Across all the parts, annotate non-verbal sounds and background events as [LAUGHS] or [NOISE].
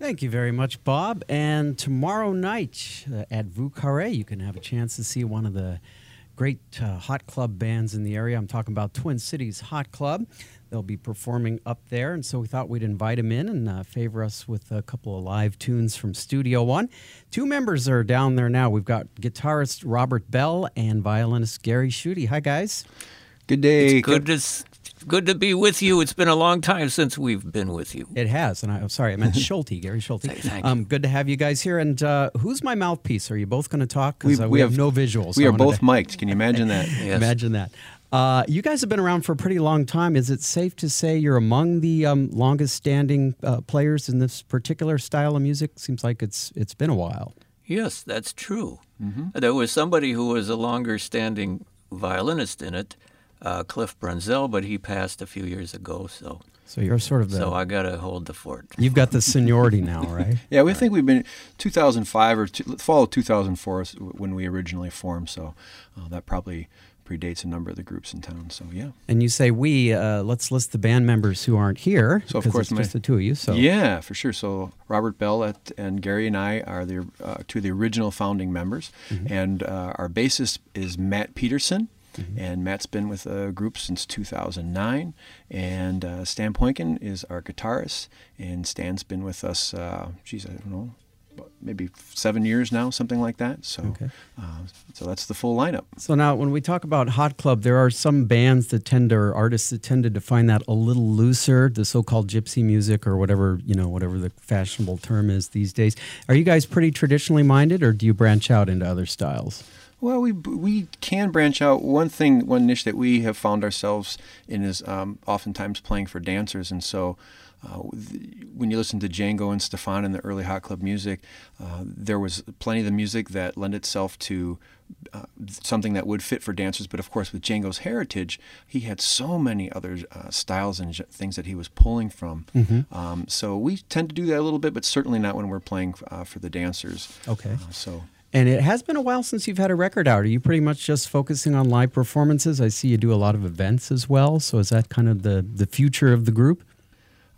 Thank you very much, Bob. And tomorrow night uh, at Vieux Carré, you can have a chance to see one of the great uh, hot club bands in the area. I'm talking about Twin Cities Hot Club. They'll be performing up there, and so we thought we'd invite them in and uh, favor us with a couple of live tunes from Studio One. Two members are down there now. We've got guitarist Robert Bell and violinist Gary Schutte. Hi, guys. Good day. It's good to s- good to be with you. It's been a long time since we've been with you. It has, and I, I'm sorry, I meant [LAUGHS] Schulte, Gary Schulte. Thank Um, good to have you guys here. And uh, who's my mouthpiece? Are you both going to talk? Because We- uh, we we, have, have- no visuals. We I are both to- mic'd. Can you imagine that? [LAUGHS] Yes. Imagine that. Uh, you guys have been around for a pretty long time. Is it safe to say you're among the um, longest standing uh, players in this particular style of music? Seems like it's it's been a while. Yes, that's true. There was somebody who was a longer standing violinist in it, uh, Cliff Brunzell, but he passed a few years ago. So, So you're sort of the. so I got to hold the fort. you've got the seniority now, [LAUGHS] right? Yeah, we think we've been 2005 or two, fall of 2004 is when we originally formed. So uh, that probably predates a number of the groups in town. So yeah. And you say we. Uh, let's list the band members who aren't here. So, of course, it's my- just the two of you. So Yeah, for sure. So Robert Bell at, and Gary and I are the uh, two of the original founding members, Mm-hmm. and uh, our bassist is Matt Peterson. Mm-hmm. And Matt's been with the group since 2009, and uh, Stan Poinkin is our guitarist, and Stan's been with us, uh, geez, I don't know, maybe seven years now, something like that. So, Okay. uh, so that's the full lineup. So now, when we talk about hot club, there are some bands that tend to, or artists that tend to define that a little looser, the so-called gypsy music, or whatever you know, whatever the fashionable term is these days. Are you guys pretty traditionally minded, or do you branch out into other styles? Well, we we can branch out. One thing, one niche that we have found ourselves in is um, oftentimes playing for dancers, and so. Uh, th- when you listen to Django and Stefan in the early hot club music, uh, there was plenty of the music that lent itself to uh, something that would fit for dancers. But of course, with Django's heritage, he had so many other uh, styles and j- things that he was pulling from. Um, so we tend to do that a little bit, but certainly not when we're playing uh, for the dancers. Okay. Uh, so. And it has been a while since you've had a record out. Are you pretty much just focusing on live performances? I see you do a lot of events as well. So is that kind of the the future of the group?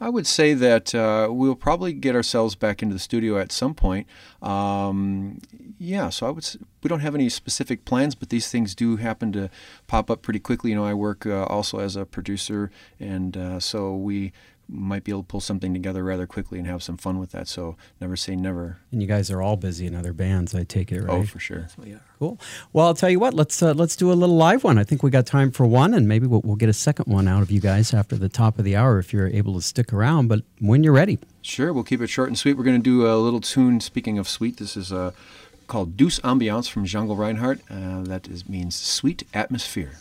I would say that uh, we'll probably get ourselves back into the studio at some point. Um, yeah, so I would. We don't have any specific plans, but these things do happen to pop up pretty quickly. You know, I work uh, also as a producer, and uh, so we might be able to pull something together rather quickly and have some fun with that. So never say never. And you guys are all busy in other bands, I take it, right? Oh, for sure. We are. Cool. Well, I'll tell you what. Let's uh, let's do a little live one. I think we got time for one, and maybe we'll, we'll get a second one out of you guys after the top of the hour if you're able to stick around. But when you're ready. Sure, we'll keep it short and sweet. We're going to do a little tune. Speaking of sweet, this is uh, called Douce Ambiance from Django Reinhardt. Uh, that is, means sweet atmosphere.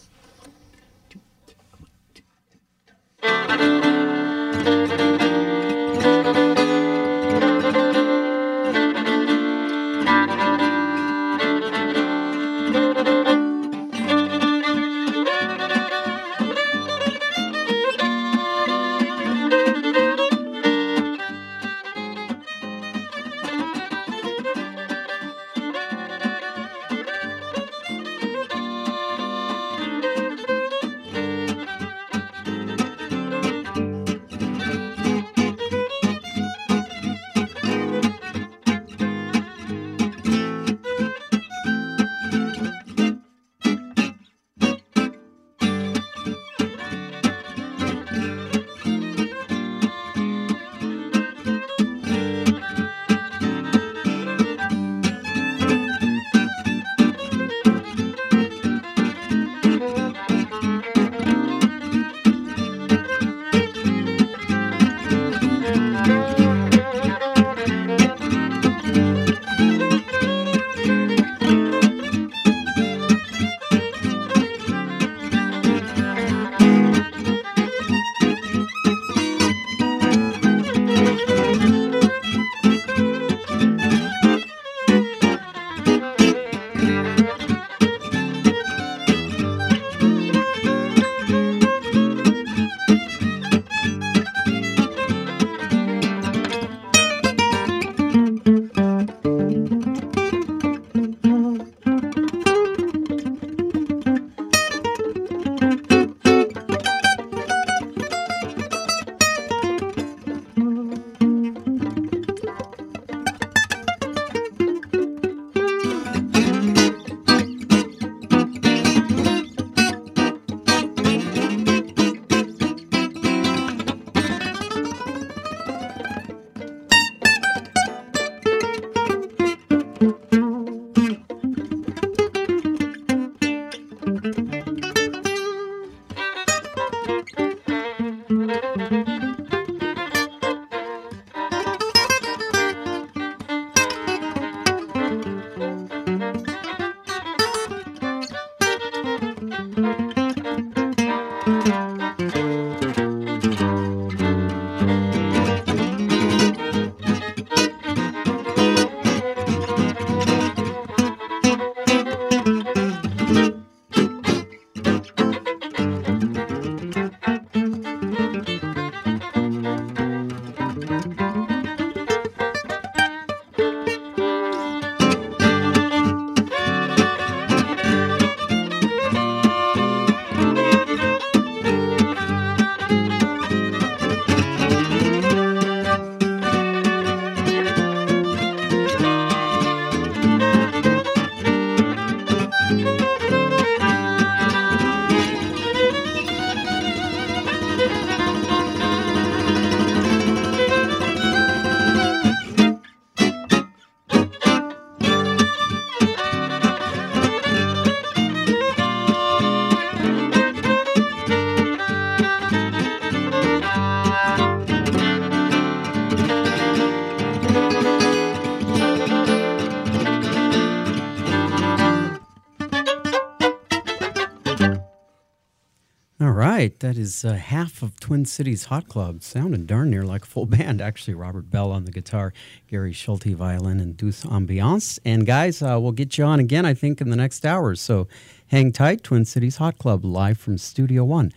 That is uh, half of Twin Cities Hot Club. Sounded darn near like a full [LAUGHS] band, actually. Robert Bell on the guitar, Gary Schulte violin, and Douce Ambiance. And guys, uh, we'll get you on again, I think, in the next hour. So hang tight. Twin Cities Hot Club live from Studio One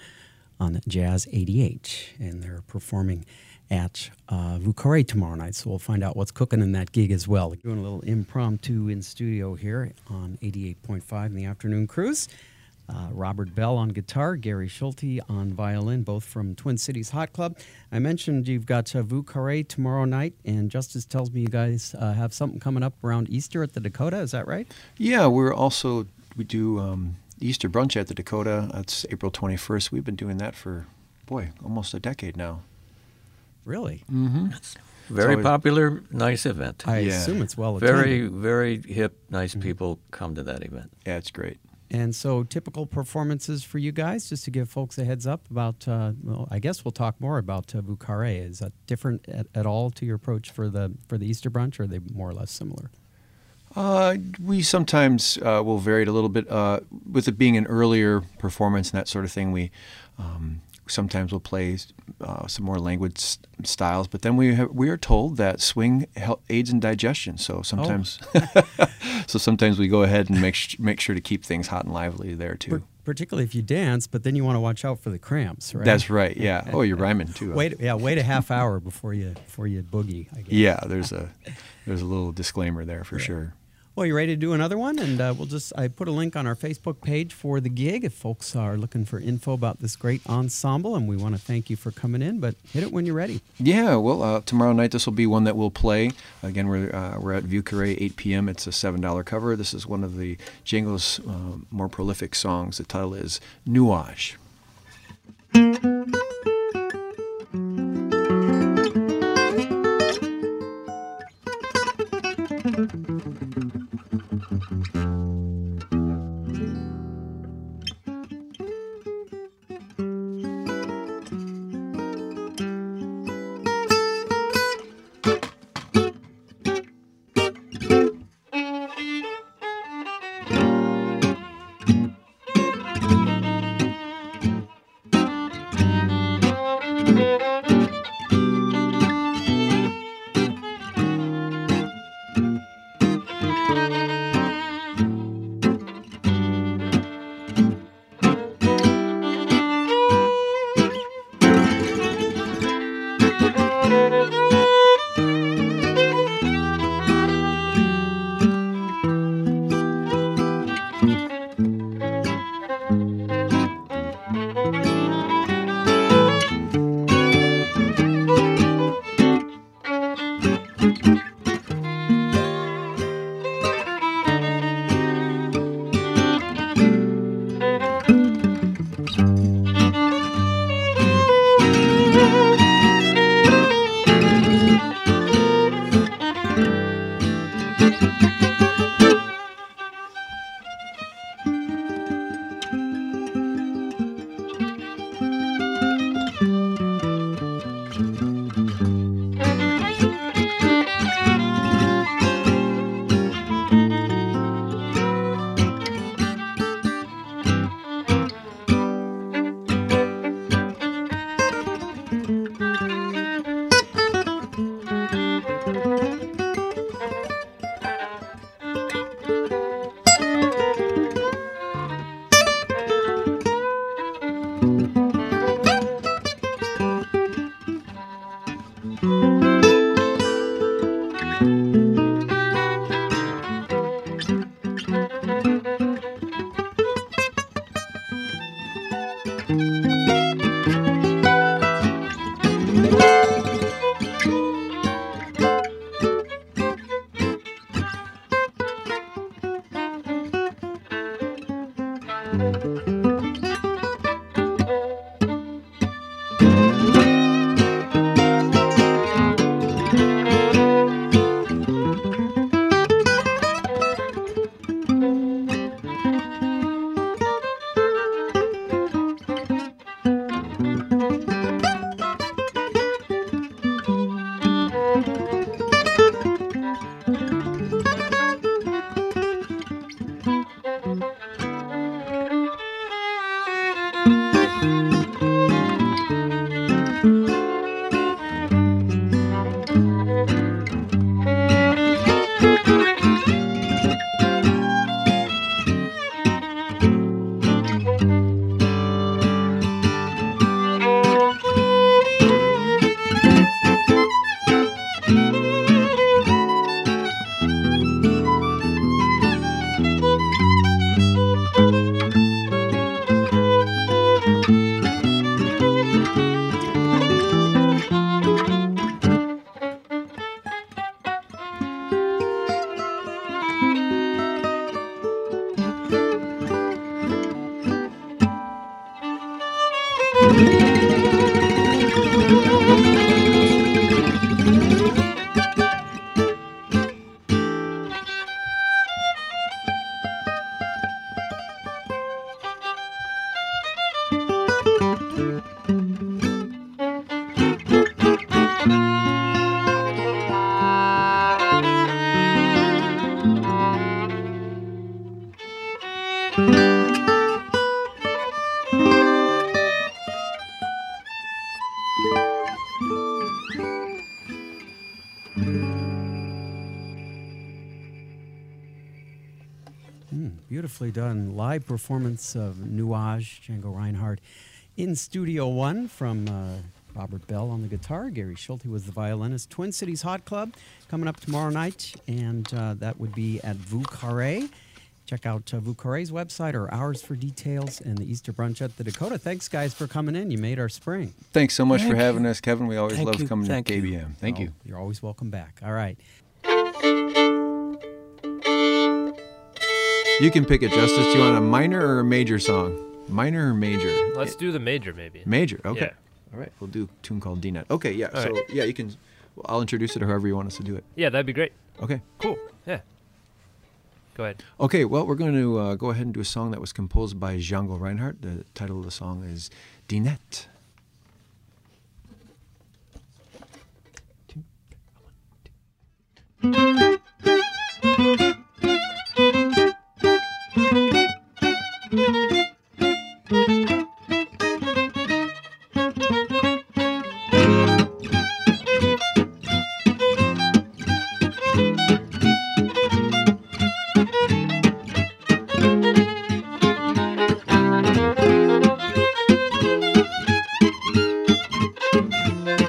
on Jazz 88. And they're performing at uh, Vieux Carre tomorrow night. So we'll find out what's cooking in that gig as well. Doing a little impromptu in studio here on 88.5 in the afternoon cruise. Uh, Robert Bell on guitar, Gary Schulte on violin, both from Twin Cities Hot Club. I mentioned you've got uh, Vieux Carre tomorrow night, and Justice tells me you guys uh, have something coming up around Easter at the Dakota. Is that right? Yeah, we're also we do um, Easter brunch at the Dakota. That's April 21st. We've been doing that for boy almost a decade now. Really? Mm-hmm. Very popular, nice event. I Yeah. assume it's well attended. Very, very hip, nice people come to that event. Yeah, it's great. And so, typical performances for you guys, just to give folks a heads up about. Uh, well, I guess we'll talk more about uh, Is that different at, at all to your approach for the for the Easter brunch, or are they more or less similar? Uh, we sometimes uh, will vary it a little bit. Uh, with it being an earlier performance and that sort of thing, we um, sometimes we'll play uh, some more language styles. But then we have, we are told that swing hel- aids in digestion. So sometimes, [LAUGHS] so sometimes we go ahead and make sh- make sure to keep things hot and lively there too. Particularly if you dance, but then you want to watch out for the cramps, right? That's right. Yeah. [LAUGHS] Oh, you're rhyming too. Wait, yeah, wait a half hour before you before you boogie. I guess. Yeah. There's a there's a little disclaimer there for sure. Well, you ready to do another one? And uh, we'll just I put a link on our Facebook page for the gig if folks are looking for info about this great ensemble. And we want to thank you for coming in. But hit it when you're ready. Yeah, well, uh, tomorrow night this will be one that we'll play. Again, we're uh, we're at Vieux Carre, 8 p.m. It's a seven dollar cover. This is one of the Django's uh, more prolific songs. The title is Nuage. Mm, beautifully done live performance of Nuage, Django Reinhardt, in Studio One from uh, Robert Bell on the guitar. Gary Schulte was the violinist. Twin Cities Hot Club coming up tomorrow night, and uh, that would be at Vieux Carré. Check out uh, Vieux Carré's website or ours for details and the Easter brunch at the Dakota. Thanks, guys, for coming in. You made our spring. Thanks so much Thank for having you. us, Kevin. We always Thank love you. coming Thank to you. KBM. Thank Oh, you. You're always welcome back. All right. You can pick it, Justice. Do you want a minor or a major song? Minor or major? Let's do the major, maybe. Major. Okay. Yeah. All right. We'll do a tune called Dinette. Okay. Yeah. All so right. yeah, you can. well, I'll introduce it or however you want us to do it. Yeah, that'd be great. Okay. Cool. Yeah. Go ahead. Okay. Well, we're going to uh, go ahead and do a song that was composed by Django Reinhardt. The title of the song is Dinette. The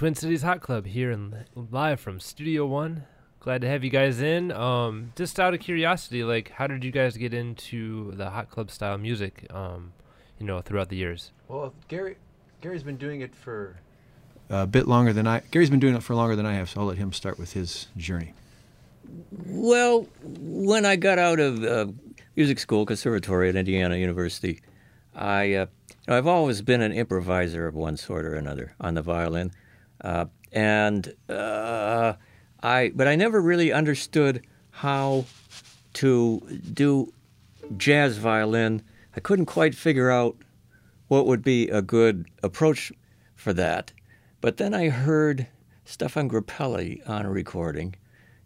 Twin Cities Hot Club here and live from Studio One. Glad to have you guys in. Um, just out of curiosity, like, how did you guys get into the hot club style music? Um, you know, throughout the years. Well, Gary, Gary's been doing it for a bit longer than I. Gary's been doing it for longer than I have, so I'll let him start with his journey. Well, when I got out of uh, music school, conservatory at Indiana University, I uh, know, I've always been an improviser of one sort or another on the violin, uh, and uh, I but I never really understood how to do jazz violin. I couldn't quite figure out what would be a good approach for that. But then I heard Stefan Grappelli on a recording.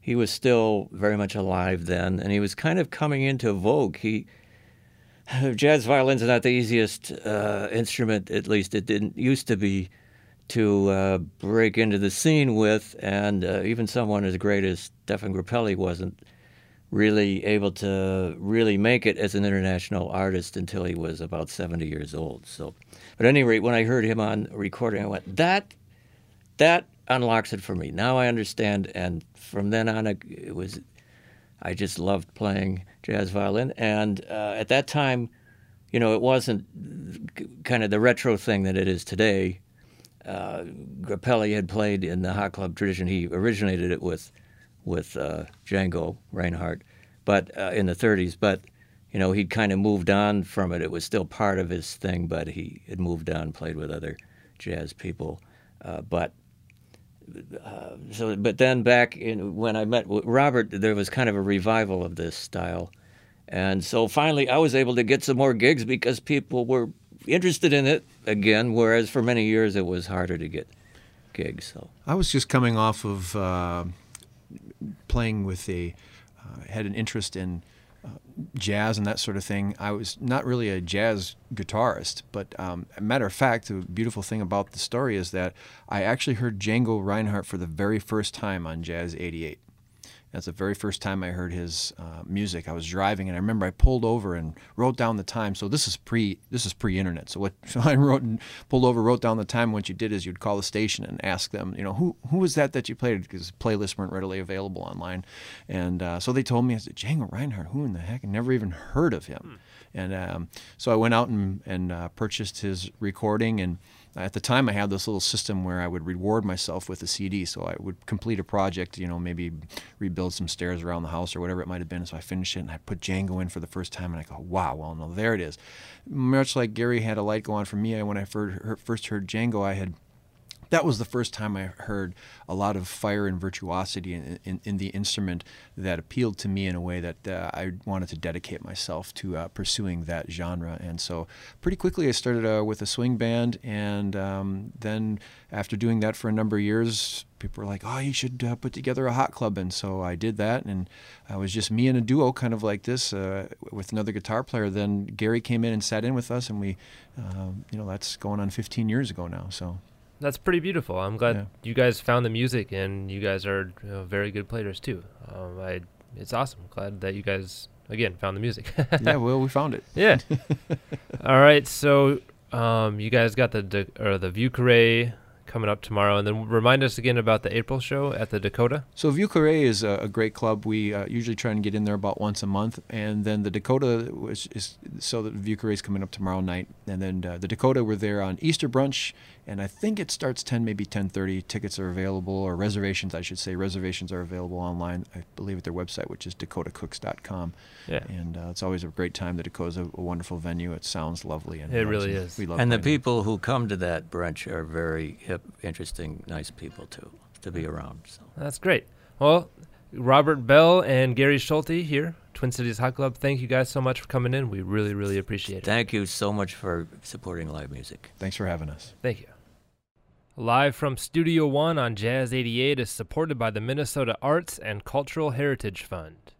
He was still very much alive then, and he was kind of coming into vogue. He [SIGHS] jazz violin's not the easiest uh, instrument, at least it didn't used to be, to uh, break into the scene with, and uh, even someone as great as Stefan Grappelli wasn't really able to really make it as an international artist until he was about 70 years old. So, but at any rate, when I heard him on recording, I went, that, that unlocks it for me. Now I understand, and from then on, it was, I just loved playing jazz violin. And uh, at that time, you know, it wasn't kind of the retro thing that it is today. Uh, Grappelli had played in the hot club tradition. He originated it with with uh, Django Reinhardt, but uh, in the 30s. But you know, he'd kind of moved on from it. It was still part of his thing, but he had moved on, played with other jazz people. Uh, but uh, so, but then back in, when I met Robert, there was kind of a revival of this style, and so finally I was able to get some more gigs because people were interested in it again. Whereas for many years it was harder to get gigs. So I was just coming off of uh, playing with a uh, had an interest in uh, jazz and that sort of thing. I was not really a jazz guitarist, but um, a matter of fact, the beautiful thing about the story is that I actually heard Django Reinhardt for the very first time on Jazz 88. That's the very first time I heard his uh, music. I was driving, and I remember I pulled over and wrote down the time. So this is pre this is pre-internet. So what [LAUGHS] so I wrote and pulled over, wrote down the time. What you did is you'd call the station and ask them, you know, who who was that that you played? Because playlists weren't readily available online, and uh, so they told me I said Django Reinhardt. Who in the heck? I never even heard of him. Hmm. And um, so I went out and and uh, purchased his recording and at the time I had this little system where I would reward myself with a CD. So I would complete a project, you know, maybe rebuild some stairs around the house or whatever it might have been. So I finished it and I put Django in for the first time and I go, wow, well, no, there it is. Much like Gary had a light go on for me, when I first heard Django, I had that was the first time I heard a lot of fire and virtuosity in, in, in the instrument that appealed to me in a way that uh, I wanted to dedicate myself to uh, pursuing that genre. And so, pretty quickly, I started uh, with a swing band, and um, then after doing that for a number of years, people were like, "Oh, you should uh, put together a hot club," and so I did that, and I was just me and a duo, kind of like this, uh, with another guitar player. Then Gary came in and sat in with us, and we, um, you know, that's going on 15 years ago now. So that's pretty beautiful. I'm glad yeah. you guys found the music, and you guys are you know, very good players too. Um, I, it's awesome. Glad that you guys again found the music. [LAUGHS] yeah, well, we found it. Yeah. [LAUGHS] All right, so um, you guys got the or the coming up tomorrow. And then remind us again about the April show at the Dakota. So Vieux Carre is a, a, great club. We uh, usually try and get in there about once a month. And then the Dakota was, is so the Vieux Carre is coming up tomorrow night. And then uh, the Dakota we're there on Easter brunch, and I think it starts 10, maybe 10:30. Tickets are available, or reservations, I should say. Reservations are available online. I believe at their website, which is dakotacooks.com. Yeah. And uh, it's always a great time. The Dakota's a, a wonderful venue. It sounds lovely, and it really is. We love. And the people who come to that brunch are very hip interesting, nice people too to be around. So that's great. Well, Robert Bell and Gary Schulte here, Twin Cities Hot Club. Thank you guys so much for coming in. We really, really appreciate it. Thank you so much for supporting live music. Thanks for having us. Thank you. Live from Studio One on Jazz 88 is supported by the Minnesota Arts and Cultural Heritage Fund.